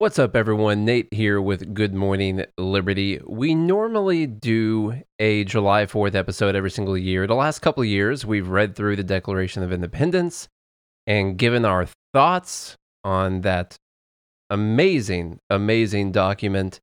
What's up, everyone? Nate here with Good Morning Liberty. We normally do a July 4th episode every single year. The last couple of years, we've read through the Declaration of Independence and given our thoughts on that amazing, amazing document.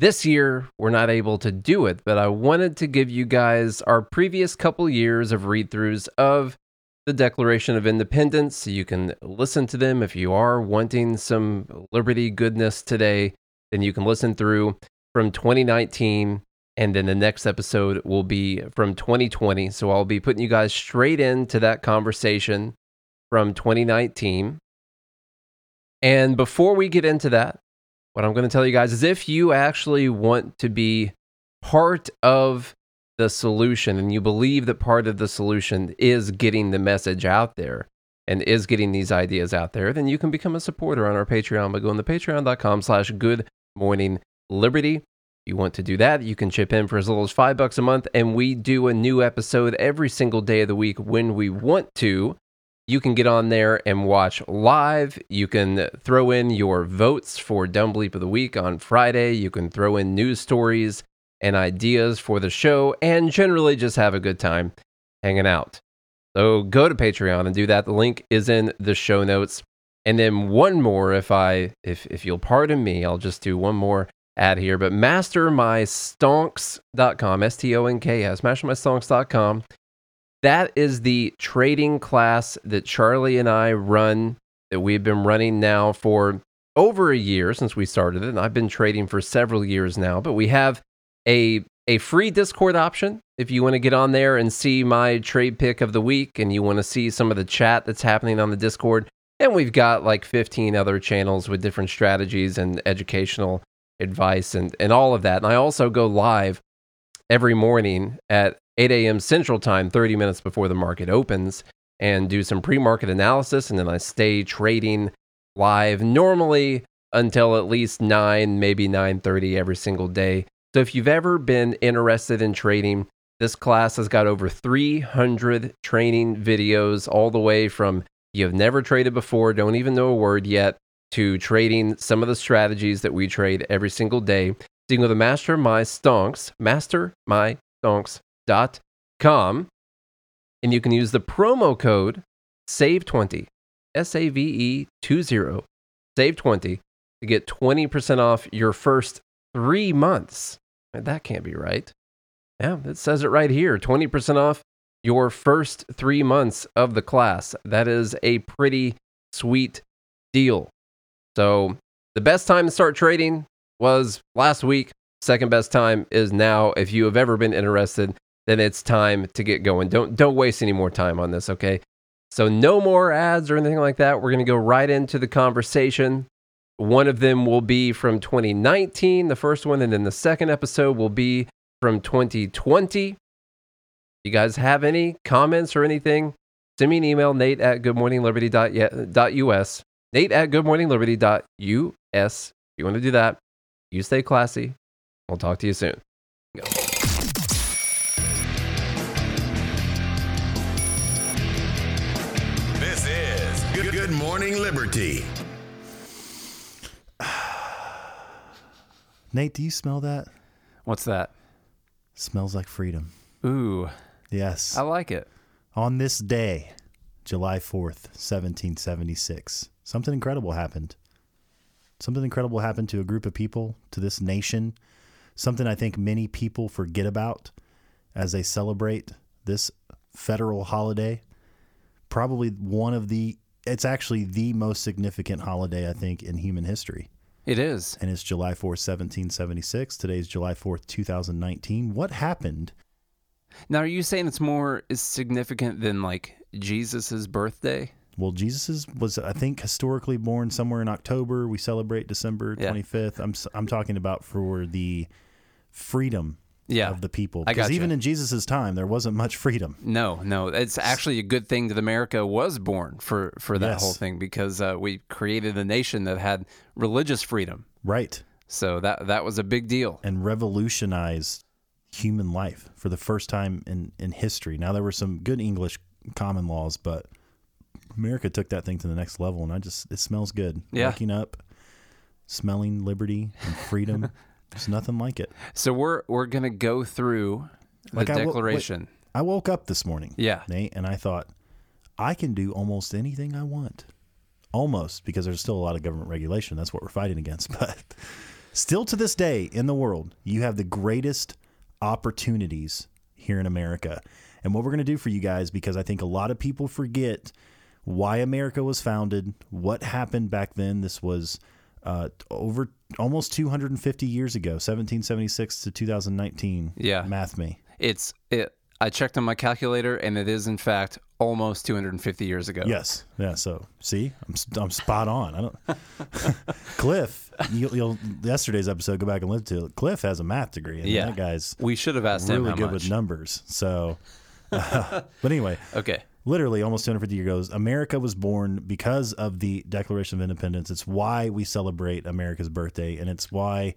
This year, we're not able to do it, but I wanted to give you guys our previous couple years of read throughs of the Declaration of Independence. You can listen to them if you are wanting some liberty goodness today. Then you can listen through from 2019, and then the next episode will be from 2020. So I'll be putting you guys straight into that conversation from 2019. And before we get into that, what I'm going to tell you guys is if you actually want to be part of the solution and you believe that part of the solution is getting the message out there and is getting these ideas out there, then you can become a supporter on our Patreon by going to patreon.com slash good morning liberty. You want to do that, you can chip in for as little as five bucks a month, and we do a new episode every single day of the week when we want to. You can get on there and watch live. You can throw in your votes for Dumb Bleep of the Week on Friday. You can throw in news stories and ideas for the show and generally just have a good time hanging out. So go to Patreon and do that. The link is in the show notes. And then one more, if I if if you'll pardon me, I'll just do one more ad here. But mastermystonks.com, S-T-O-N-K-S, mastermystonks.com. That is the trading class that Charlie and I run that we've been running now for over a year since we started it. And I've been trading for several years now, but we have a a free Discord option if you want to get on there and see my trade pick of the week and you want to see some of the chat that's happening on the Discord. And we've got like 15 other channels with different strategies and educational advice and, and all of that. And I also go live every morning at 8 a.m. Central Time, 30 minutes before the market opens, and do some pre market analysis. And then I stay trading live normally until at least 9, maybe 9.30 every single day so if you've ever been interested in trading, this class has got over 300 training videos, all the way from you've never traded before, don't even know a word yet, to trading some of the strategies that we trade every single day. So you can go to Master My Stonks, mastermystonks.com, and you can use the promo code SAVE20, S A V E 20, SAVE20, to get 20% off your first three months that can't be right. Yeah, it says it right here 20% off your first three months of the class. That is a pretty sweet deal. So, the best time to start trading was last week. Second best time is now. If you have ever been interested, then it's time to get going. Don't don't waste any more time on this, okay? So no more ads or anything like that. We're going to go right into the conversation. One of them will be from 2019, the first one, and then the second episode will be from 2020. You guys have any comments or anything? Send me an email, nate at goodmorningliberty.us. Nate at goodmorningliberty.us. If you want to do that, you stay classy. We'll talk to you soon. Go. This is Good, Good Morning Liberty. Nate, do you smell that? What's that? Smells like freedom. Ooh, Yes. I like it. On this day, July 4th, 1776, something incredible happened. Something incredible happened to a group of people, to this nation. Something I think many people forget about as they celebrate this federal holiday. Probably one of the, it's actually the most significant holiday, I think, in human history. It is. and it's July 4th, 1776. Today's July 4th, 2019. What happened? Now, are you saying it's more is significant than like Jesus's birthday? Well, Jesus was, I think, historically born somewhere in October. We celebrate December Yeah. 25th. I'm, I'm talking about for the freedom Yeah. of the people. Because gotcha. even in Jesus' time, there wasn't much freedom. No, no, it's actually a good thing that America was born for for that Yes. whole thing because uh, we created a nation that had religious freedom. Right. So that that was a big deal. And revolutionized human life for the first time in, in history. Now, there were some good English common laws, but America took that thing to the next level. And I just, it smells good. Yeah. Waking up, smelling liberty and freedom. There's nothing like it. So we're we're gonna go through the Like I wo- wait. Declaration. I woke up this morning, Yeah. Nate, and I thought I can do almost anything I want. Almost because there's still a lot of government regulation. That's what we're fighting against. But still to this day in the world, you have the greatest opportunities here in America. And what we're going to do for you guys, because I think a lot of people forget why America was founded, what happened back then. This was uh, over almost 250 years ago, 1776 to 2019. Yeah. Math me. It's it. I checked on my calculator, and it is in fact almost 250 years ago. Yes. Yeah. So see, I'm I'm spot on. I don't. Cliff, you'll, you'll yesterday's episode go back and listen to it. Cliff has a math degree, and Yeah. that guy's We should have asked him really good much. with numbers. So, but anyway, Okay. Literally almost 250 years ago, America was born because of the Declaration of Independence. It's why we celebrate America's birthday, and it's why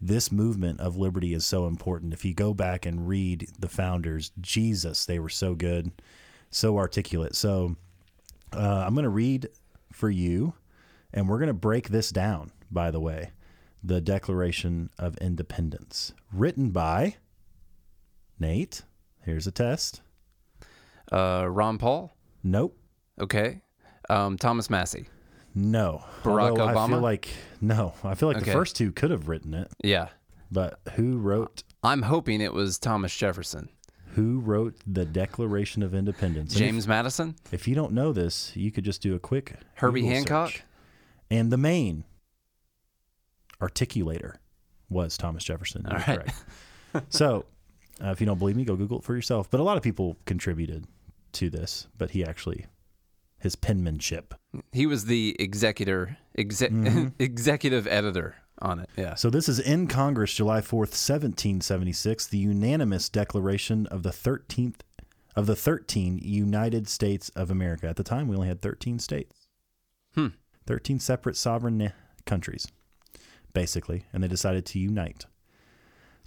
this movement of liberty is so important. If you go back and read the founders, Jesus, they were so good, so articulate. So uh, I'm going to read for you, and we're going to break this down, by the way. The Declaration of Independence, written by Nate. Here's a test. Uh, Ron Paul. Nope. Okay. Um, Thomas Massie. No. Barack Although I Obama? feel like no. I feel like Okay. the first two could have written it, Yeah. but who wrote I'm hoping it was Thomas Jefferson. who wrote the Declaration of Independence? And James Madison. If, if you don't know this, you could just do a quick Herbie Google Hancock? search. And the main articulator was Thomas Jefferson. All right. so, uh, if you don't believe me, go Google it for yourself. But a lot of people contributed to this, but he actually his penmanship. He was the executor, exec, Mm-hmm. executive editor on it. Yeah. So this is in Congress, July 4th, 1776, the unanimous declaration of the 13th of the 13 United States of America. At the time, we only had 13 states. Hmm. 13 separate sovereign countries, basically, and they decided to unite.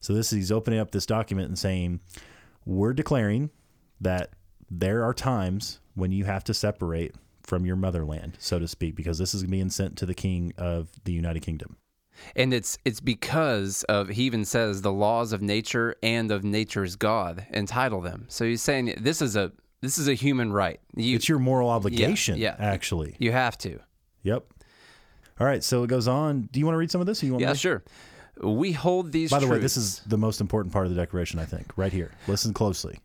So this is he's opening up this document and saying, We're declaring that there are times when you have to separate from your motherland, so to speak, because this is being sent to the king of the United Kingdom. And it's it's because of he even says the laws of nature and of nature's God entitle them. So he's saying this is a this is a human right. You It's your moral obligation, yeah. actually. you have to. Yep. All right, so it goes on. Do you want to read some of this? Or you want Yeah, me sure. We hold these By the way, this is the most important part of the declaration, I think, right here. Listen closely.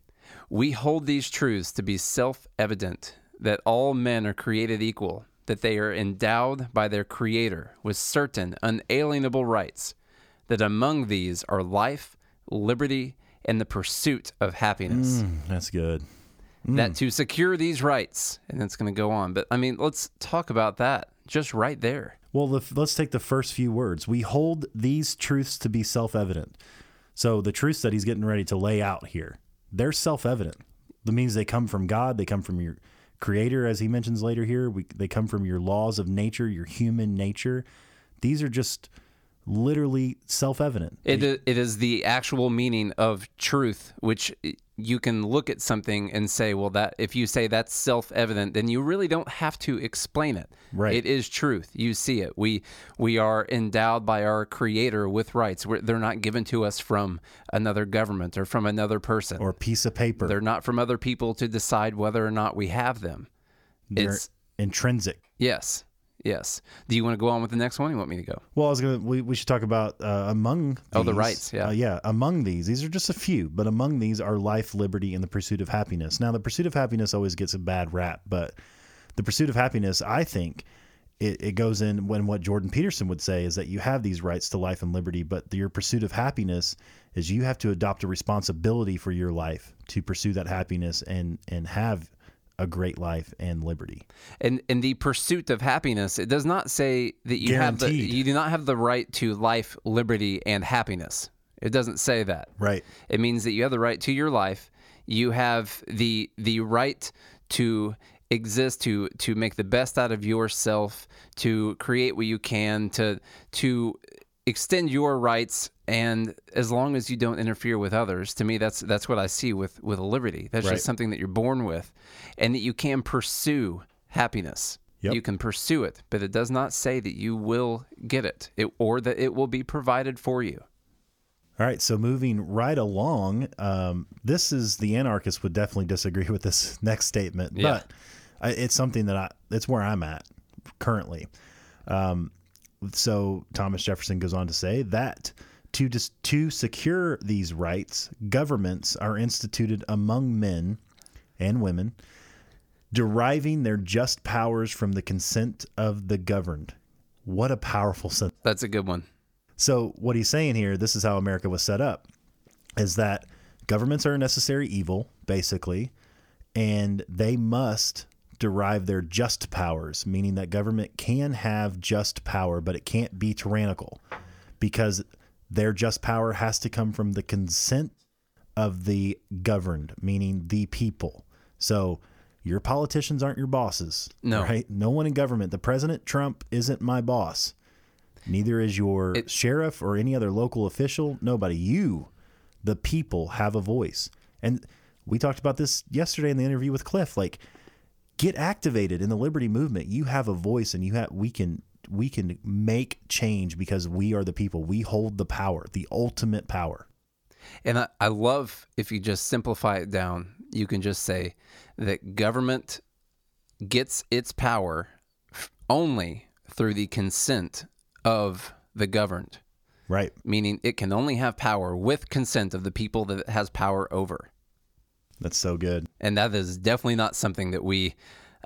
We hold these truths to be self evident that all men are created equal, that they are endowed by their Creator with certain unalienable rights, that among these are life, liberty, and the pursuit of happiness. Mm, that's good. That to secure these rights, and it's going to go on, but I mean, let's talk about that just right there. Well, the, let's take the first few words. We hold these truths to be self evident. So the truths that he's getting ready to lay out here, they're self evident. That means they come from God, they come from your creator, as he mentions later here. We, they come from your laws of nature, your human nature. These are just literally self evident. It, it is the actual meaning of truth, which you can look at something and say, well, that if you say that's self-evident, then you really don't have to explain it. Right. It is truth. You see it. We we are endowed by our Creator with rights. We're, they're not given to us from another government or from another person. Or a piece of paper. they're not from other people to decide whether or not we have them. They're It's intrinsic. yes. Yes. Do you want to go on with the next one? You want me to go? Well, I was gonna. We, we should talk about uh, among. These, Oh, the rights, yeah. uh, yeah. Among these, these are just a few, but among these are life, liberty, and the pursuit of happiness. Now, the pursuit of happiness always gets a bad rap, but the pursuit of happiness, I think, it, it goes in when what Jordan Peterson would say is that you have these rights to life and liberty, but your pursuit of happiness is you have to adopt a responsibility for your life to pursue that happiness and and have a great life and liberty. And in the pursuit of happiness, it does not say that you have the you do not have the right to life, liberty, and happiness. It doesn't say that. Right. It means that you have the right to your life. You have the the right to exist to to make the best out of yourself, to create what you can, to to extend your rights and as long as you don't interfere with others to me that's that's what i see with with liberty that's Right. just something that you're born with and that you can pursue happiness Yep. you can pursue it but it does not say that you will get it, it or that it will be provided for you All right, so moving right along, um, this is the anarchist would definitely disagree with this next statement, Yeah. but it's something that I it's where I'm at currently. Um, so Thomas Jefferson goes on to say that to dis- to secure these rights, governments are instituted among men and women, deriving their just powers from the consent of the governed. What a powerful sentence. that's a good one So what he's saying here, this is how America was set up, is that governments are a necessary evil, basically, and they must derive their just powers, meaning that government can have just power, but it can't be tyrannical because their just power has to come from the consent of the governed, meaning the people. So your politicians aren't your bosses. No. Right? No one in government. The president Trump isn't my boss. Neither is your It- sheriff or any other local official. Nobody. You, the people, have a voice. And we talked about this yesterday in the interview with Cliff. Like, get activated in the liberty movement. You have a voice, and you have we can we can make change because we are the people. We hold the power, the ultimate power. And I, I love if you just simplify it down, you can just say that government gets its power only through the consent of the governed, Right. meaning it can only have power with consent of the people that it has power over. That's so good. And that is definitely not something that we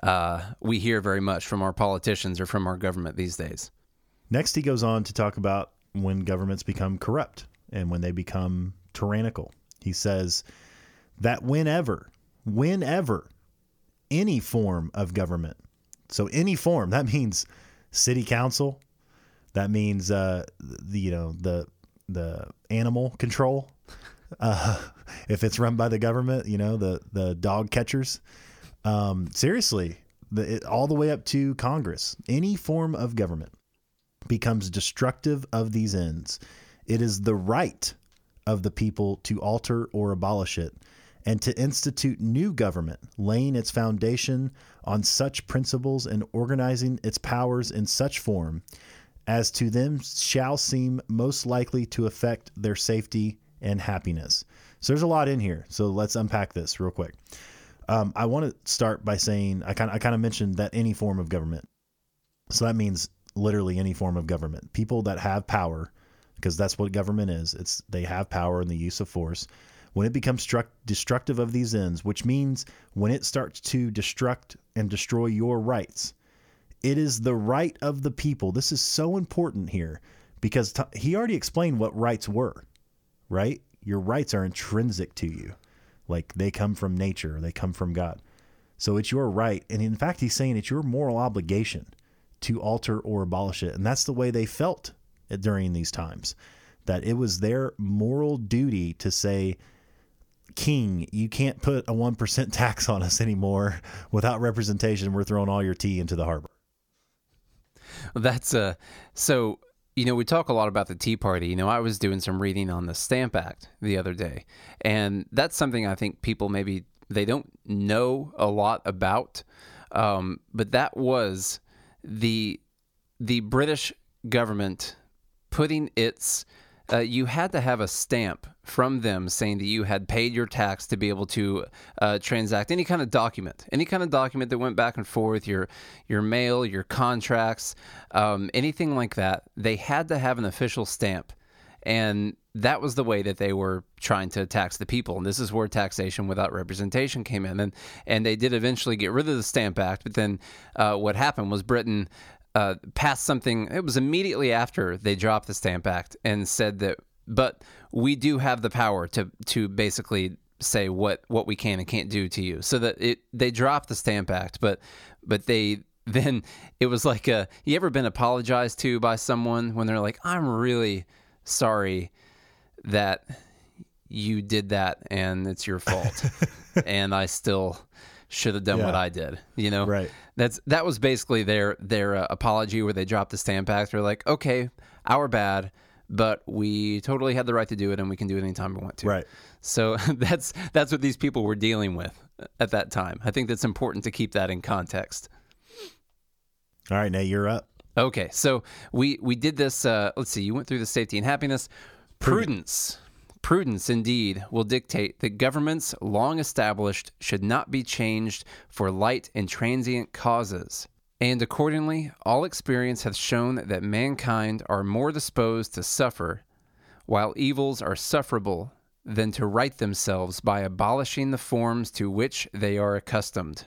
uh, we hear very much from our politicians or from our government these days. Next, he goes on to talk about when governments become corrupt and when they become tyrannical. He says that whenever, whenever any form of government, so any form, that means city council, that means uh, the you know the the animal control. Uh, if it's run by the government, you know the the dog catchers. Um, seriously, the, it, all the way up to Congress, any form of government becomes destructive of these ends. It is the right of the people to alter or abolish it, and to institute new government, laying its foundation on such principles and organizing its powers in such form as to them shall seem most likely to affect their safety and happiness. So there's a lot in here. So let's unpack this real quick. Um, I want to start by saying I kind of I kind of mentioned that any form of government. So that means literally any form of government. People that have power, because that's what government is. It's they have power and the use of force. When it becomes destructive of these ends, which means when it starts to destruct and destroy your rights, it is the right of the people. This is so important here because t- he already explained what rights were, right? Your rights are intrinsic to you. Like they come from nature, they come from God. So it's your right. And in fact, he's saying it's your moral obligation to alter or abolish it. And that's the way they felt during these times that it was their moral duty to say, King, you can't put a 1% tax on us anymore without representation. We're throwing all your tea into the harbor. That's uh so you know we talk a lot about the Tea Party. You know, I was doing some reading on the Stamp Act the other day, and that's something I think people maybe they don't know a lot about. Um, but that was the the British government putting its uh, you had to have a stamp from them saying that you had paid your tax to be able to uh, transact any kind of document, any kind of document that went back and forth, your your mail, your contracts, um, anything like that. They had to have an official stamp, and that was the way that they were trying to tax the people. And this is where taxation without representation came in. And and they did eventually get rid of the Stamp Act, but then uh, what happened was Britain uh, passed something. It was immediately after they dropped the Stamp Act and said that, but we do have the power to to basically say what what we can and can't do to you. So that it they dropped the Stamp Act, but but they then it was like a you ever been apologized to by someone when they're like I'm really sorry that you did that and it's your fault and I still should have done Yeah. what I did. You know, Right. That's that was basically their their uh, apology where they dropped the stamp act. They're like, okay, our bad, but we totally had the right to do it and we can do it anytime we want to. Right. So that's that's what these people were dealing with at that time. I think that's important to keep that in context. All right, now you're up. Okay, so we we did this. Uh, let's see. You went through the safety and happiness. Prudence, prudence indeed will dictate that governments long established should not be changed for light and transient causes. And accordingly, all experience hath shown that mankind are more disposed to suffer, while evils are sufferable, than to right themselves by abolishing the forms to which they are accustomed.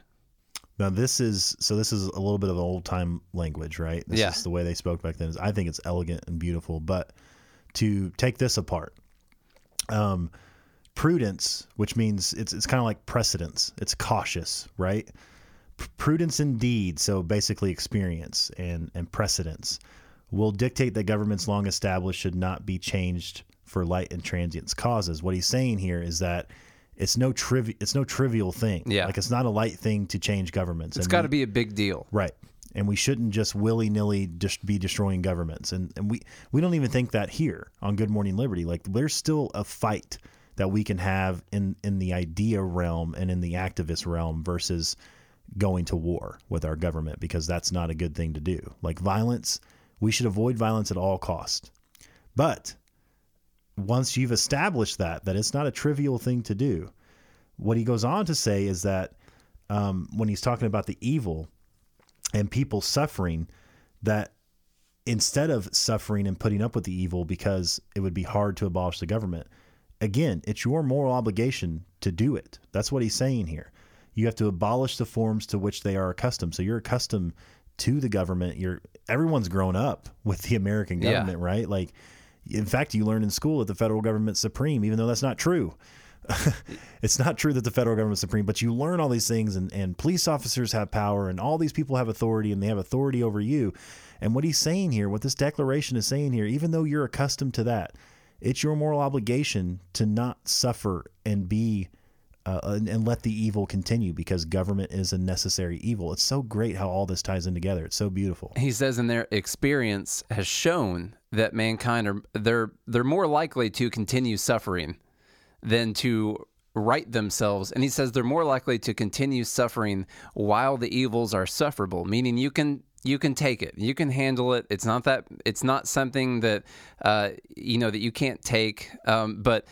Now this is so this is a little bit of old time language, right? This Yeah. is the way they spoke back then. I think it's elegant and beautiful, but to take this apart, um, prudence, which means it's it's kind of like precedence. It's cautious, right? Prudence indeed. So basically, experience and and precedence will dictate that governments long established should not be changed for light and transients causes. What he's saying here is that it's no trivial it's no trivial thing. Yeah. like it's not a light thing to change governments. It's got to be a big deal. Right. And we shouldn't just willy nilly just be destroying governments. And, and we, we don't even think that here on Good Morning Liberty. Like there's still a fight that we can have in, in the idea realm and in the activist realm versus going to war with our government because that's not a good thing to do. Like violence, we should avoid violence at all cost. But once you've established that, that it's not a trivial thing to do, what he goes on to say is that um, when he's talking about the evil, and people suffering that instead of suffering and putting up with the evil because it would be hard to abolish the government again it's your moral obligation to do it that's what he's saying here you have to abolish the forms to which they are accustomed so you're accustomed to the government you're everyone's grown up with the american Yeah. government right like in fact you learn in school that the federal government's supreme even though that's not true it's not true that the federal government's supreme, but you learn all these things, and, and police officers have power, and all these people have authority, and they have authority over you. And what he's saying here, what this declaration is saying here, even though you're accustomed to that, it's your moral obligation to not suffer and be uh, and, and let the evil continue because government is a necessary evil. It's so great how all this ties in together. It's so beautiful. he says in their experience has shown that mankind are they're they're more likely to continue suffering than to right themselves and he says they're more likely to continue suffering while the evils are sufferable meaning you can you can take it you can handle it it's not that it's not something that uh, you know that you can't take um, but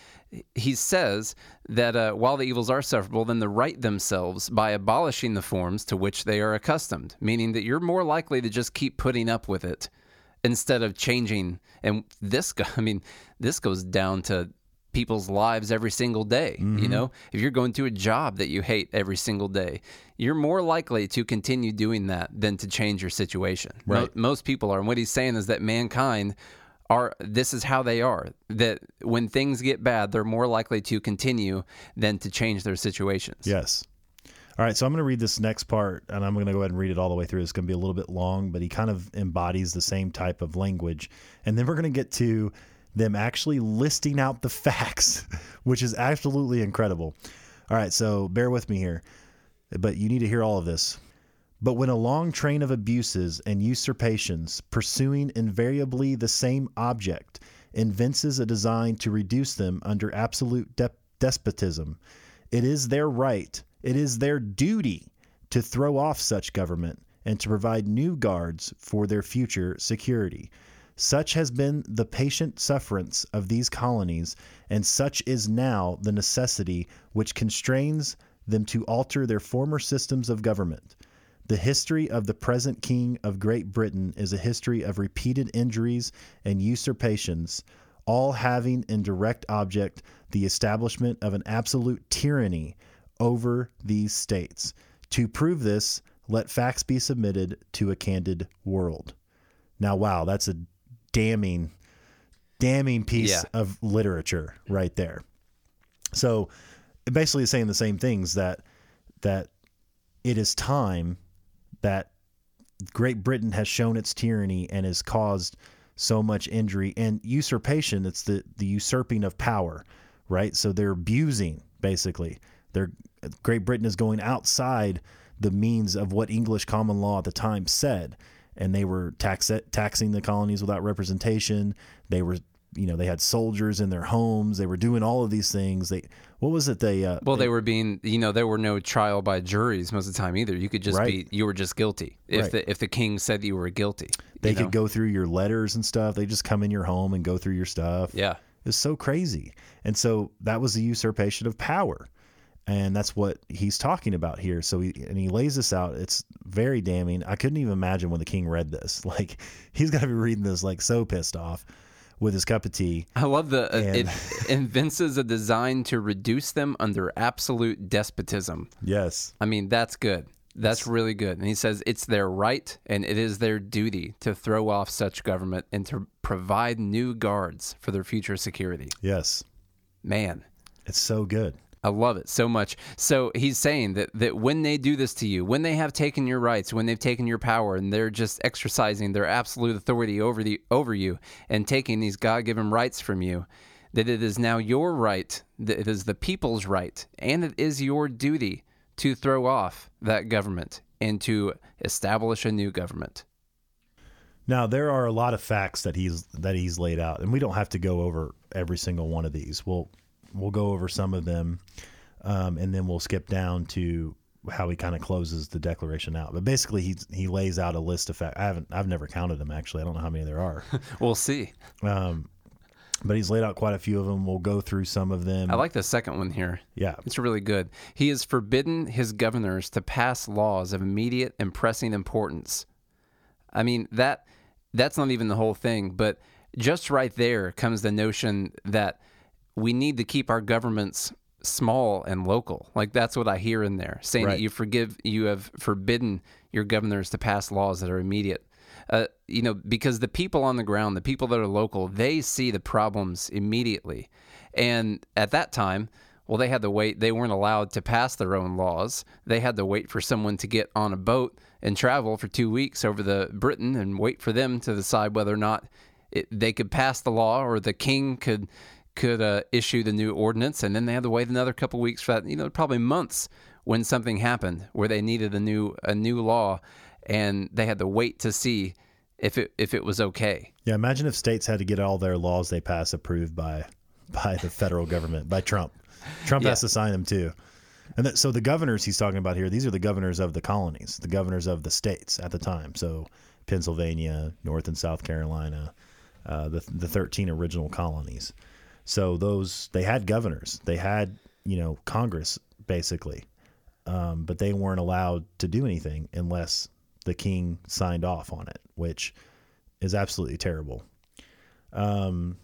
he says that uh, while the evils are sufferable, then they right themselves by abolishing the forms to which they are accustomed, meaning that you're more likely to just keep putting up with it instead of changing. And this, I mean, this goes down to people's lives every single day. You know, if you're going to a job that you hate every single day, you're more likely to continue doing that than to change your situation. Right. most people are. And what he's saying is that mankind are this is how they are that when things get bad they're more likely to continue than to change their situations Yes. All right, so I'm going to read this next part, and I'm going to go ahead and read it all the way through. It's going to be a little bit long, but he kind of embodies the same type of language. And then we're going to get to them actually listing out the facts, which is absolutely incredible. All right, so bear with me here, but you need to hear all of this. But when a long train of abuses and usurpations, pursuing invariably the same object, evinces a design to reduce them under absolute de- despotism, it is their right, it is their duty to throw off such government and to provide new guards for their future security. Such has been the patient sufferance of these colonies, and such is now the necessity which constrains them to alter their former systems of government. The history of the present King of Great Britain is a history of repeated injuries and usurpations, all having in direct object the establishment of an absolute tyranny over these states. To prove this, let facts be submitted to a candid world. Now, wow, that's a damning, damning piece Yeah. of literature right there. So, basically, saying the same things that that it is time that Great Britain has shown its tyranny and has caused so much injury and usurpation. It's the the usurping of power, right? So they're abusing basically. They're Great Britain is going outside the means of what English common law at the time said, and they were tax taxing the colonies without representation. They were you know they had soldiers in their homes. They were doing all of these things. They what was it they uh, Well, they were being, you know, there were no trial by juries most of the time either. You could just Right. be, you were just guilty if Right. the if the king said you were guilty. they could know? go through your letters and stuff. They just come in your home and go through your stuff. Yeah. It's so crazy. And so that was the usurpation of power. And that's what he's talking about here. So he and he lays this out. It's very damning. I couldn't even imagine when the king read this. Like he's got to be reading this like so pissed off with his cup of tea. I love the uh, it evinces a design to reduce them under absolute despotism. Yes. I mean, that's good. That's really good. And he says it's their right and it is their duty to throw off such government and to provide new guards for their future security. Yes. Man, It's so good. I love it so much. So he's saying that, that when they do this to you, when they have taken your rights, when they've taken your power, and they're just exercising their absolute authority over the over you and taking these God given rights from you, that it is now your right, that it is the people's right, and it is your duty to throw off that government and to establish a new government. Now there are a lot of facts that he's that he's laid out, and we don't have to go over every single one of these. We'll we'll go over some of them, um, and then we'll skip down to how he kind of closes the declaration out. But basically, he he lays out a list of facts. I haven't I've never counted them actually. I don't know how many there are, We'll see. but he's laid out quite a few of them. We'll go through some of them. I like the second one here. yeah, It's really good. He has forbidden his governors to pass laws of immediate and pressing importance. I mean that that's not even the whole thing, but just right there comes the notion that we need to keep our governments small and local. Like that's what I hear in there, saying Right. that you forgive you have forbidden your governors to pass laws that are immediate. Uh, you know, because the people on the ground, the people that are local, they see the problems immediately. And at that time, well, they had to wait. They weren't allowed to pass their own laws. They had to wait for someone to get on a boat and travel for two weeks over the Britain and wait for them to decide whether or not it, they could pass the law or the king could could uh, issue the new ordinance. And then they had to wait another couple weeks for that. You know, probably months when something happened where they needed a new a new law, and they had to wait to see if it if it was okay. yeah. Imagine if states had to get all their laws they pass approved by by the federal government by Trump. Trump has to sign them too. And that, so the governors he's talking about here, these are the governors of the colonies, the governors of the states at the time. So Pennsylvania, North and South Carolina, uh, the the 13 original colonies. So those they had governors, they had you know Congress basically, um, but they weren't allowed to do anything unless the king signed off on it, which is absolutely terrible. Um,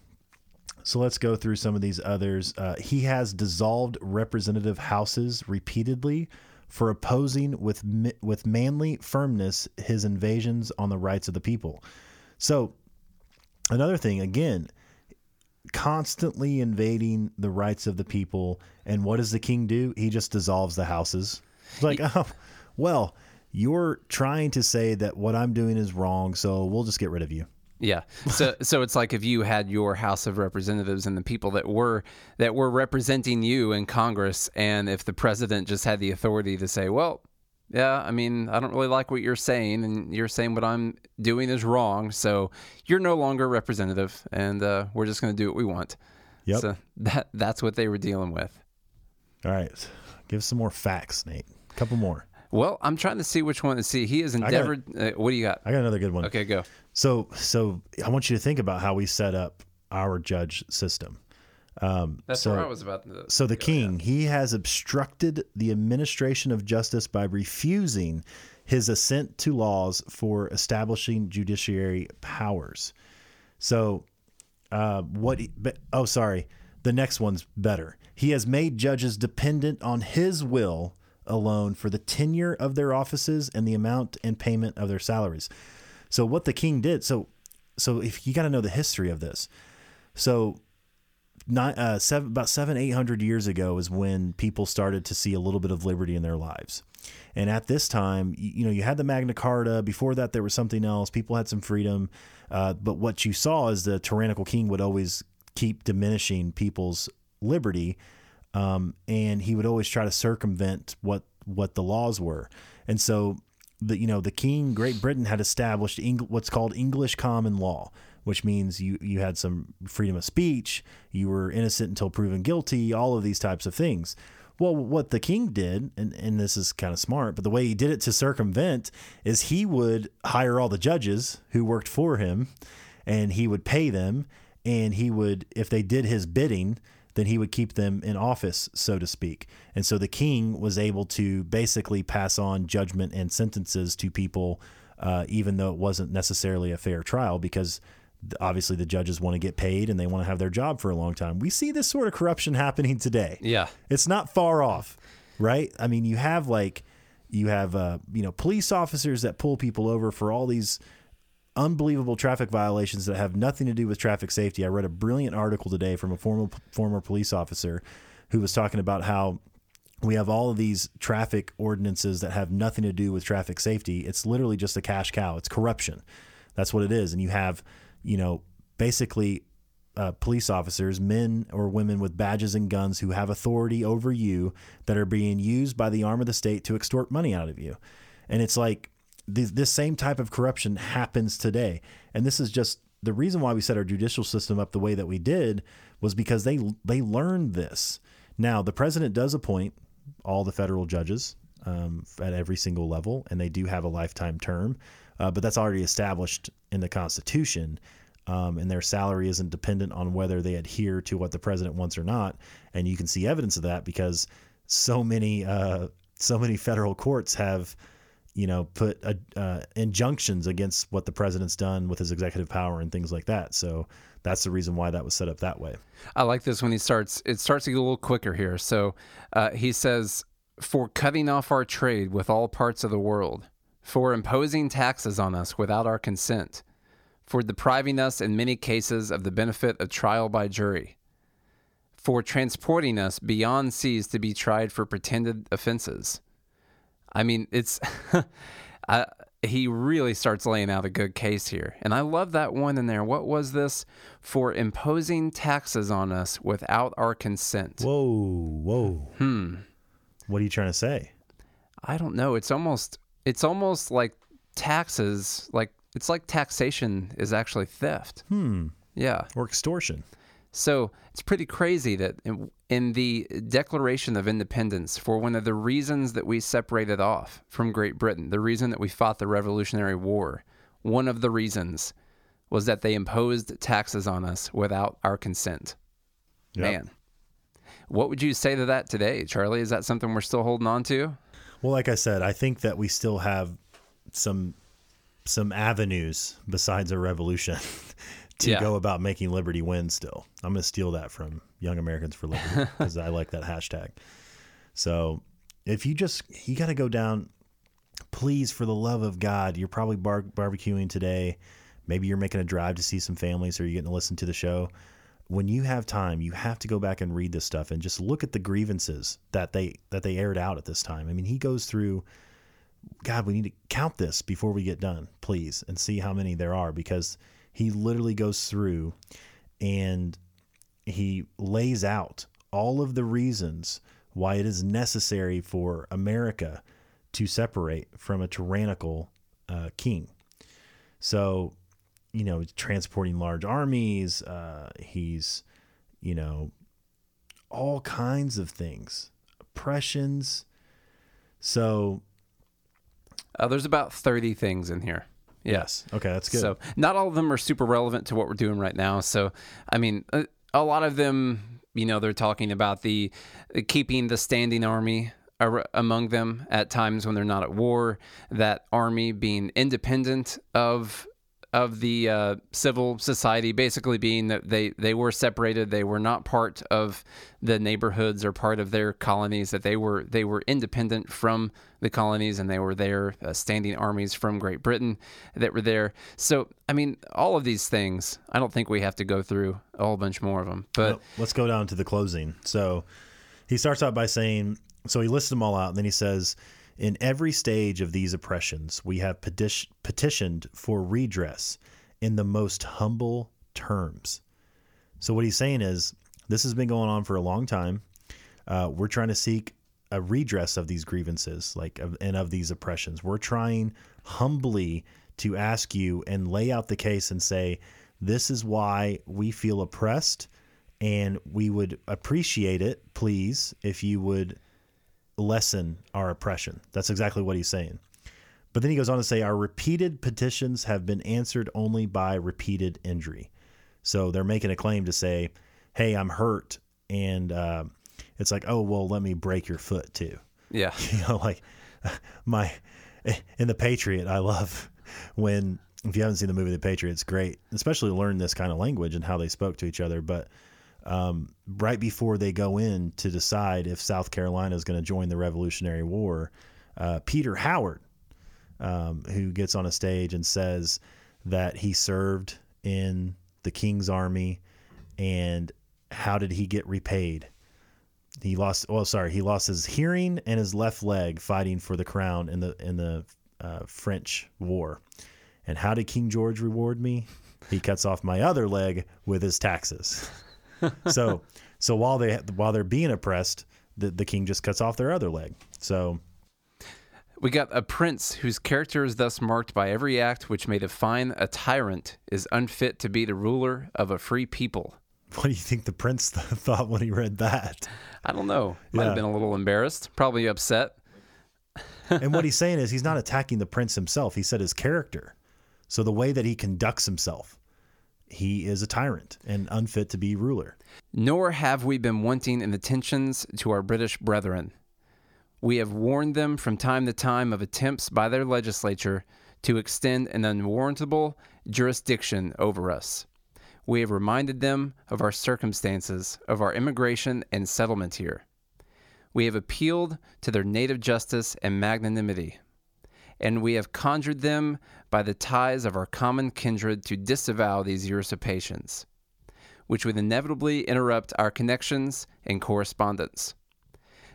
So let's go through some of these others. Uh, he has dissolved representative houses repeatedly for opposing with with manly firmness his invasions on the rights of the people. So another thing again, constantly invading the rights of the people. And what does the king do? He just dissolves the houses. It's like, oh, well, you're trying to say that what I'm doing is wrong, so we'll just get rid of you. Yeah. So so it's like if you had your House of Representatives and the people that were that were representing you in Congress and if the president just had the authority to say, "Well, yeah, I mean, I don't really like what you're saying and you're saying what I'm doing is wrong, so you're no longer representative and uh, we're just going to do what we want." Yep. So that that's what they were dealing with. All right, give us some more facts, Nate. A couple more. Well, I'm trying to see which one to see. He has endeavored uh, what do you got? I got another good one. Okay, go. So, so I want you to think about how we set up our judge system. Um, That's so, where I was about to. so the king, he has obstructed the administration of justice by refusing his assent to laws for establishing judiciary powers. So, uh, what? he- Oh, sorry. The next one's better. He has made judges dependent on his will alone for the tenure of their offices and the amount and payment of their salaries. So, what the king did. So, so if you got to know the history of this. So, nine, uh, seven, about seven, eight hundred years ago is when people started to see a little bit of liberty in their lives. And at this time, you, you know, you had the Magna Carta. Before that, there was something else. People had some freedom. Uh, but what you saw is the tyrannical king would always keep diminishing people's liberty. Um, and he would always try to circumvent what, what the laws were. And so the you know the king Great Britain had established Eng- what's called English common law, which means you you had some freedom of speech, you were innocent until proven guilty, all of these types of things. Well, what the king did, and, and this is kind of smart, but the way he did it to circumvent is he would hire all the judges who worked for him, and he would pay them, and he would, if they did his bidding, then he would keep them in office, so to speak. And so the king was able to basically pass on judgment and sentences to people, uh, even though it wasn't necessarily a fair trial, because obviously the judges want to get paid and they want to have their job for a long time. We see this sort of corruption happening today. Yeah. It's not far off, right? I mean, you have like, you have, uh, you know, police officers that pull people over for all these unbelievable traffic violations that have nothing to do with traffic safety. I read a brilliant article today from a former former police officer who was talking about how we have all of these traffic ordinances that have nothing to do with traffic safety. It's literally just a cash cow. It's corruption. That's what it is. And you have, you know, basically uh, police officers, men or women with badges and guns who have authority over you that are being used by the arm of the state to extort money out of you. And it's like this, this same type of corruption happens today. And this is just the reason why we set our judicial system up the way that we did was because they they learned this. Now the president does appoint all the federal judges um, at every single level, and they do have a lifetime term, uh, but that's already established in the Constitution. Um, and their salary isn't dependent on whether they adhere to what the president wants or not. And you can see evidence of that because so many uh, so many federal courts have you know, put uh, uh, injunctions against what the president's done with his executive power and things like that. So that's the reason why that was set up that way. I like this when he starts. It starts to get a little quicker here. So uh, he says, "For cutting off our trade with all parts of the world, for imposing taxes on us without our consent, for depriving us in many cases of the benefit of trial by jury, for transporting us beyond seas to be tried for pretended offenses." I mean, it's I, he really starts laying out a good case here. And I love that one in there. What was this? For imposing taxes on us without our consent. Whoa, whoa. Hmm. What are you trying to say? I don't know. It's almost it's almost like taxes, like it's like taxation is actually theft. Hmm. Yeah. Or extortion? So it's pretty crazy that in, in, the Declaration of Independence, for one of the reasons that we separated off from Great Britain, the reason that we fought the Revolutionary War, one of the reasons was that they imposed taxes on us without our consent. Yep. Man, what would you say to that today, Charlie? Is that something we're still holding on to? Well, like I said, I think that we still have some some avenues besides a revolution to Yeah. go about making liberty win still. I'm going to steal that from Young Americans for Liberty because I like that hashtag. So if you just, you got to go down, please, for the love of God, you're probably bar- barbecuing today. Maybe you're making a drive to see some families or you're getting to listen to the show. When you have time, you have to go back and read this stuff and just look at the grievances that they that they aired out at this time. I mean, he goes through God, we need to count this before we get done, please, and see how many there are because he literally goes through and he lays out all of the reasons why it is necessary for America to separate from a tyrannical uh, king. So, you know, transporting large armies, uh, he's, you know, all kinds of things, oppressions. So, Uh, there's about 30 things in here. Yeah. Yes. Okay, that's good. So not all of them are super relevant to what we're doing right now. So I mean, a, a lot of them, you know, they're talking about the keeping the standing army ar- among them at times when they're not at war. That army being independent of of the uh, civil society, basically being that they they were separated, they were not part of the neighborhoods or part of their colonies. That they were they were independent from the colonies, and they were there, uh, standing armies from Great Britain that were there. So, I mean, all of these things. I don't think we have to go through a whole bunch more of them, but Well, let's go down to the closing. So he starts out by saying, so he lists them all out, and then he says, in every stage of these oppressions, we have peti- petitioned for redress in the most humble terms. So what he's saying is, this has been going on for a long time. Uh, we're trying to seek a redress of these grievances, like and of these oppressions. We're trying humbly to ask you and lay out the case and say, this is why we feel oppressed, and we would appreciate it, please, if you would lessen our oppression. That's exactly what he's saying. But then he goes on to say, Our repeated petitions have been answered only by repeated injury. So they're making a claim to say, Hey, I'm hurt. And uh, it's like, Oh, well, let me break your foot too. yeah, You know, like my in The Patriot, I love when, if you haven't seen the movie The Patriot, it's great, especially learn this kind of language and how they spoke to each other. But um, right before they go in to decide if South Carolina is going to join the Revolutionary War, uh, Peter Howard, um, who gets on a stage and says that he served in the King's Army, and how did he get repaid? He lost. Well, sorry, he lost his hearing and his left leg fighting for the crown in the in the uh, French War. And how did King George reward me? He cuts off my other leg with his taxes so so while they while they're being oppressed, the, the king just cuts off their other leg. So We got a prince whose character is thus marked by every act which may define a tyrant is unfit to be the ruler of a free people. what do you think the prince th- thought when he read that? I don't know. Might have been a little embarrassed, probably upset. and what he's saying is he's not attacking the prince himself. He said his character. So the way that he conducts himself, he is a tyrant and unfit to be ruler. Nor have we been wanting in attentions to our British brethren. We have warned them from time to time of attempts by their legislature to extend an unwarrantable jurisdiction over us. We have reminded them of our circumstances, of our immigration and settlement here. We have appealed to their native justice and magnanimity, and we have conjured them by the ties of our common kindred to disavow these usurpations which would inevitably interrupt our connections and correspondence.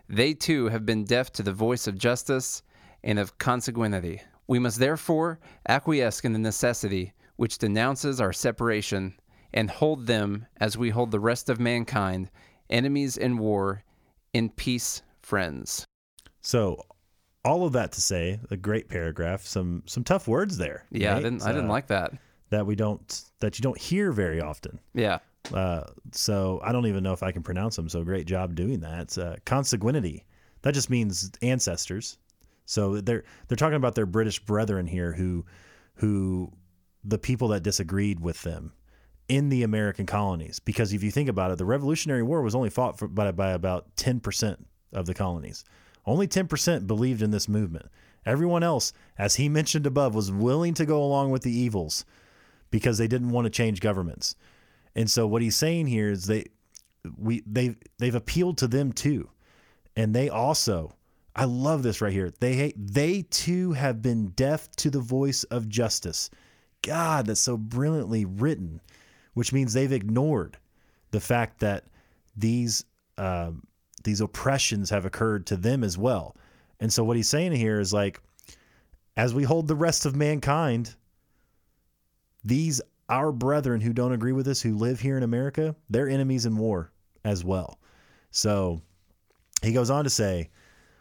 They too have been deaf to the voice of justice and of consanguinity. We must therefore acquiesce in the necessity which denounces our separation and hold them, as we hold the rest of mankind, enemies in war, in peace, friends. So all of that to say, a great paragraph, some some tough words there. Yeah, I didn't. I didn't uh, like that. that we don't that you don't hear very often. Yeah, Uh, so I don't even know if I can pronounce them. So great job doing that. Uh, consanguinity. That just means ancestors. So they're they're talking about their British brethren here, who who the people that disagreed with them in the American colonies. Because if you think about it, the Revolutionary War was only fought for, by by about ten percent of the colonies. Only ten percent believed in this movement. Everyone else, as he mentioned above, was willing to go along with the evils because they didn't want to change governments. And so what he's saying here is they we they they've appealed to them too. And they also I love this right here. They they too have been deaf to the voice of justice. God, that's so brilliantly written, which means they've ignored the fact that these um, these oppressions have occurred to them as well. And so what he's saying here is like, as we hold the rest of mankind, these our brethren who don't agree with us, who live here in America, they're enemies in war as well. So he goes on to say,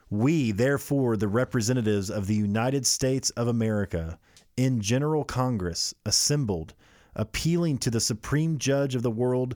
We, therefore, the representatives of the United States of America, in General Congress, assembled, appealing to the Supreme Judge of the world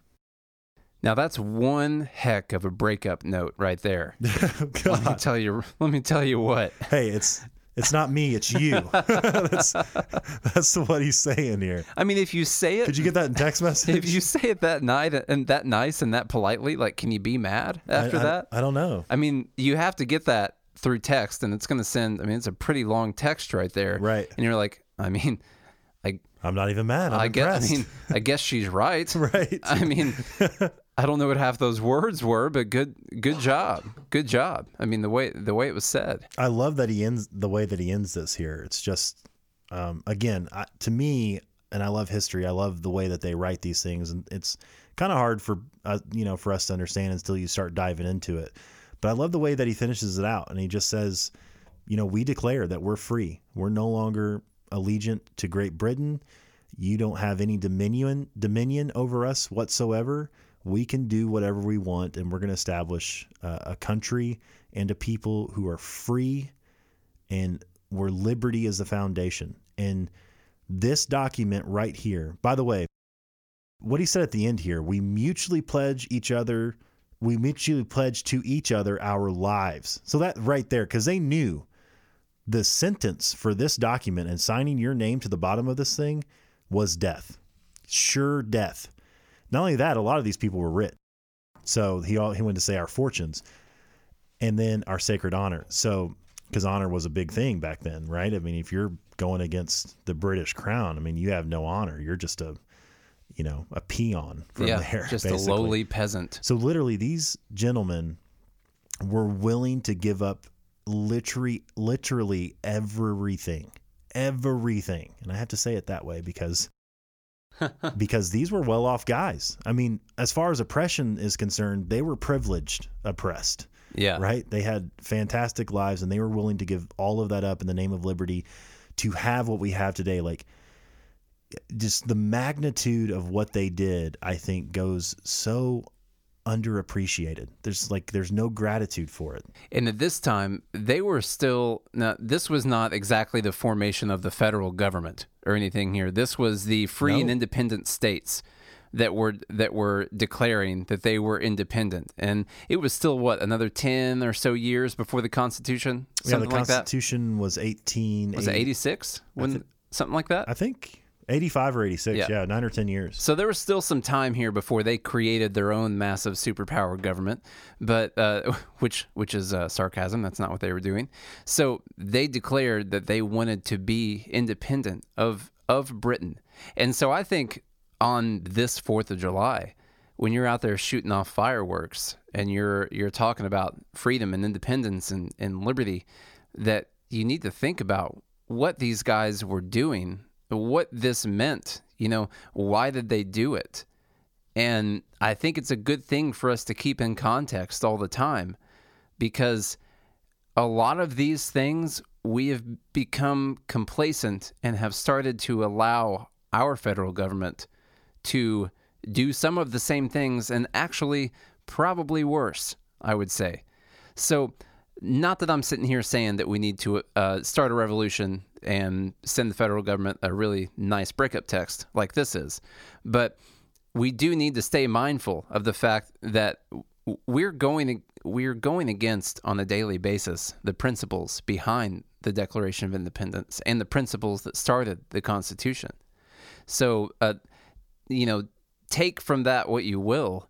Now that's one heck of a breakup note right there. let me tell you. Let me tell you what. Hey, it's it's not me, it's you. that's that's what he's saying here. I mean, if you say it, Could you get that in text message? if you say it that night and that nice and that politely, like, can you be mad after I, I- that? I don't know. I mean, you have to get that through text, and it's going to send. I mean, it's a pretty long text right there, Right. And you're like, I mean, like, I'm not even mad. I'm I guess. I mean, I guess she's right. right. I mean, I don't know what half those words were, but good, good job, good job. I mean, the way the way it was said. I love that he ends the way that he ends this here. It's just, um, again, I, to me, and I love history. I love the way that they write these things, and it's kind of hard for uh, you know for us to understand until you start diving into it. But I love the way that he finishes it out, and he just says, you know, we declare that we're free. We're no longer allegiant to Great Britain. You don't have any dominion dominion over us whatsoever. We can do whatever we want, and we're going to establish uh, a country and a people who are free and where liberty is the foundation. And this document right here, by the way, what he said at the end here, we mutually pledge each other, we mutually pledge to each other our lives. So that right there, because they knew the sentence for this document and signing your name to the bottom of this thing was death, sure death. Not only that, a lot of these people were rich. So he all, he went to say our fortunes, and then our sacred honor. So because honor was a big thing back then, right? I mean, if you're going against the British crown, I mean, you have no honor. You're just a, you know, a peon from yeah, there. just basically. a lowly peasant. So literally, these gentlemen were willing to give up literally, literally everything, everything. And I have to say it that way because because these were well-off guys. I mean, as far as oppression is concerned, they were privileged, oppressed Yeah, right? They had fantastic lives and they were willing to give all of that up in the name of liberty to have what we have today. Like, just the magnitude of what they did, I think, goes so underappreciated. There's like, there's no gratitude for it. And at this time, they were still. Now, this was not exactly the formation of the federal government or anything here. This was the free and independent states that were that were declaring that they were independent. And it was still what another ten or so years before the Constitution, Yeah, the like that. Constitution was 18. Was it eighty six? When something like that? I think 85 or 86. Yeah. Yeah. nine or 10 years. So there was still some time here before they created their own massive superpower government, but uh, which which is uh, sarcasm. That's not what they were doing. So they declared that they wanted to be independent of of Britain, and so I think on this Fourth of July, when you're out there shooting off fireworks and you're you're talking about freedom and independence and, and liberty, that you need to think about what these guys were doing, what this meant. You know, why did they do it? And I think it's a good thing for us to keep in context all the time because a lot of these things we have become complacent and have started to allow our federal government to do some of the same things and actually probably worse, I would say. So, not that I'm sitting here saying that we need to uh, start a revolution and send the federal government a really nice breakup text like this is, but we do need to stay mindful of the fact that we're going we're going against on a daily basis the principles behind the Declaration of Independence and the principles that started the Constitution. So, uh, you know, take from that what you will,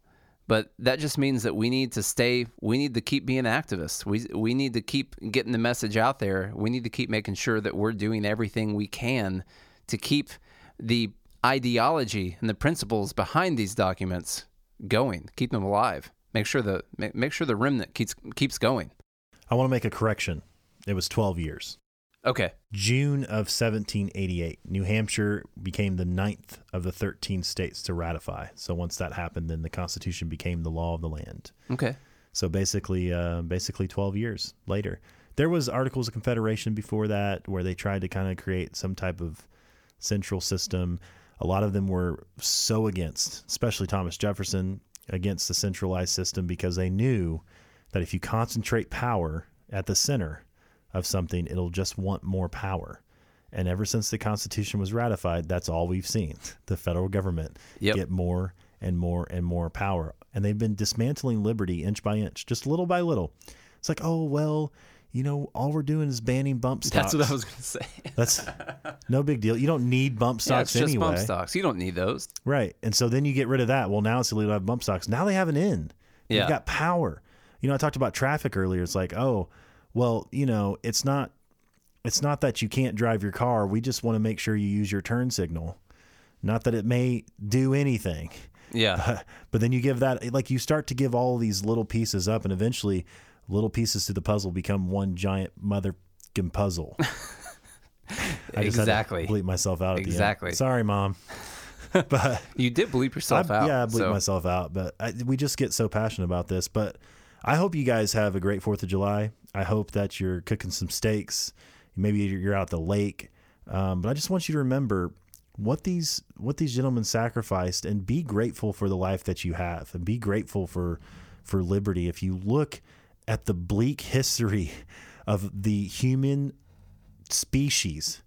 but that just means that we need to stay. We need to keep being activists. We we need to keep getting the message out there. We need to keep making sure that we're doing everything we can to keep the ideology and the principles behind these documents going, keep them alive. Make sure the make, make sure the remnant keeps keeps going. I want to make a correction. It was 12 years. Okay. June of 1788, New Hampshire became the ninth of the 13 states to ratify. So once that happened, then the Constitution became the law of the land. Okay. So basically, uh, basically 12 years later, there was Articles of Confederation before that where they tried to kind of create some type of central system. A lot of them were so against, especially Thomas Jefferson, against the centralized system because they knew that if you concentrate power at the center of something, it'll just want more power. And ever since the Constitution was ratified, that's all we've seen the federal government Yep. get more and more and more power. And they've been dismantling liberty inch by inch, just little by little. It's like, oh, well, you know, all we're doing is banning bump stocks. That's what I was going to say. That's no big deal. You don't need bump yeah, stocks just anyway. bump stocks. You don't need those. Right. And so then you get rid of that. Well, now it's illegal to have bump stocks. Now they have an. They've Yeah. got power. You know, I talked about traffic earlier. It's like, oh, well, you know, it's not it's not that you can't drive your car. We just want to make sure you use your turn signal. Not that it may do anything. Yeah. But then you give that like you start to give all these little pieces up and eventually little pieces to the puzzle become one giant mother puzzle. I just Exactly. had to bleep myself out at Exactly. the end. Sorry, mom. but You did bleep yourself I, out. Yeah, I bleep so- myself out, but I, we just get so passionate about this. But I hope you guys have a great Fourth of July. I hope that you're cooking some steaks. Maybe you're out at the lake. Um, but I just want you to remember what these what these gentlemen sacrificed, and be grateful for the life that you have, and be grateful for for liberty. If you look at the bleak history of the human species,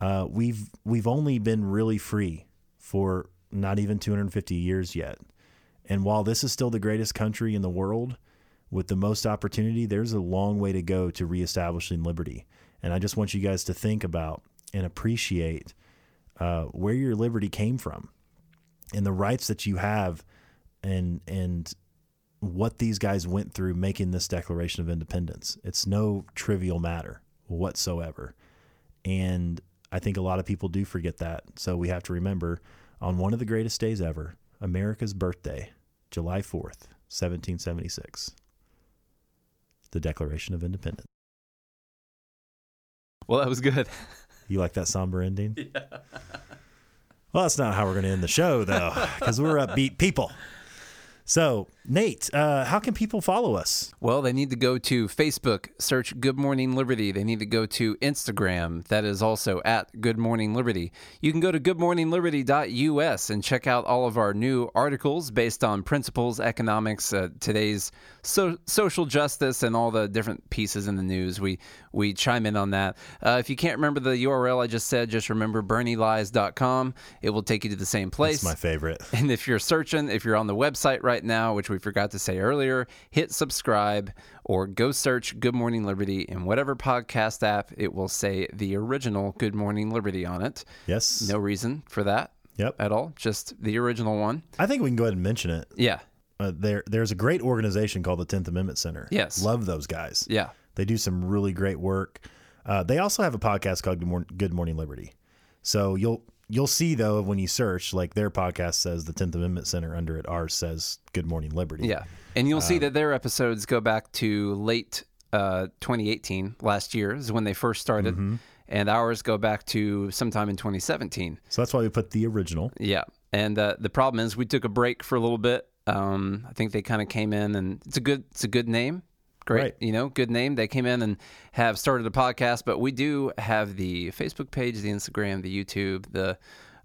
uh, we've we've only been really free for not even 250 years yet. And while this is still the greatest country in the world with the most opportunity, there's a long way to go to reestablishing liberty. And I just want you guys to think about and appreciate uh, where your liberty came from and the rights that you have and and what these guys went through making this Declaration of Independence. It's no trivial matter whatsoever. And I think a lot of people do forget that. So we have to remember on one of the greatest days ever, America's birthday, July 4th, 1776, the Declaration of Independence. Well, that was good. You like that somber ending? Yeah. Well, that's not how we're going to end the show, though, because we're upbeat people. So, Nate, uh, how can people follow us? Well, they need to go to Facebook, search Good Morning Liberty. They need to go to Instagram, that is also at Good Morning Liberty. You can go to goodmorningliberty.us and check out all of our new articles based on principles, economics, uh, today's so- social justice, and all the different pieces in the news. We we chime in on that. Uh, if you can't remember the URL I just said, just remember bernielies.com. It will take you to the same place. It's my favorite. And if you're searching, if you're on the website right now, which we forgot to say earlier, hit subscribe or go search Good Morning Liberty in whatever podcast app. It will say the original Good Morning Liberty on it. Yes. No reason for that Yep. at all, just the original one. I think we can go ahead and mention it. Yeah. Uh, there, there's a great organization called the Tenth Amendment Center. Yes. love those guys. Yeah. They do some really great work. Uh, they also have a podcast called Good, Morning, Good Morning Liberty. So you'll you'll see though when you search, like their podcast says the Tenth Amendment Center under it, ours says Good Morning Liberty. Yeah. And you'll see that their episodes go back to late uh, 2018, last year is when they first started. And ours go back to sometime in 2017. So that's why we put the original. Yeah, and uh, the problem is we took a break for a little bit. Um, I think they kind of came in, and it's a good it's a good name, great, Right. you know, good name. They came in and have started a podcast, but we do have the Facebook page, the Instagram, the YouTube, the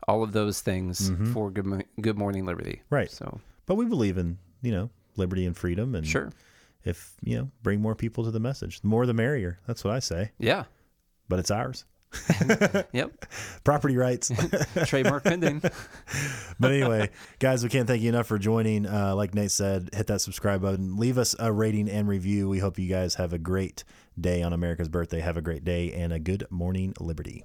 all of those things mm-hmm. for Good Mo- Good Morning Liberty. Right. So But we believe in you know liberty and freedom, and sure, if you know bring more people to the message, the more the merrier. That's what I say. yeah, But it's ours, yep, property rights. trademark pending. but anyway, guys, we can't thank you enough for joining. Uh, like Nate said, hit that subscribe button, leave us a rating and review. We hope you guys have a great day on America's birthday. Have a great day and a good morning, Liberty.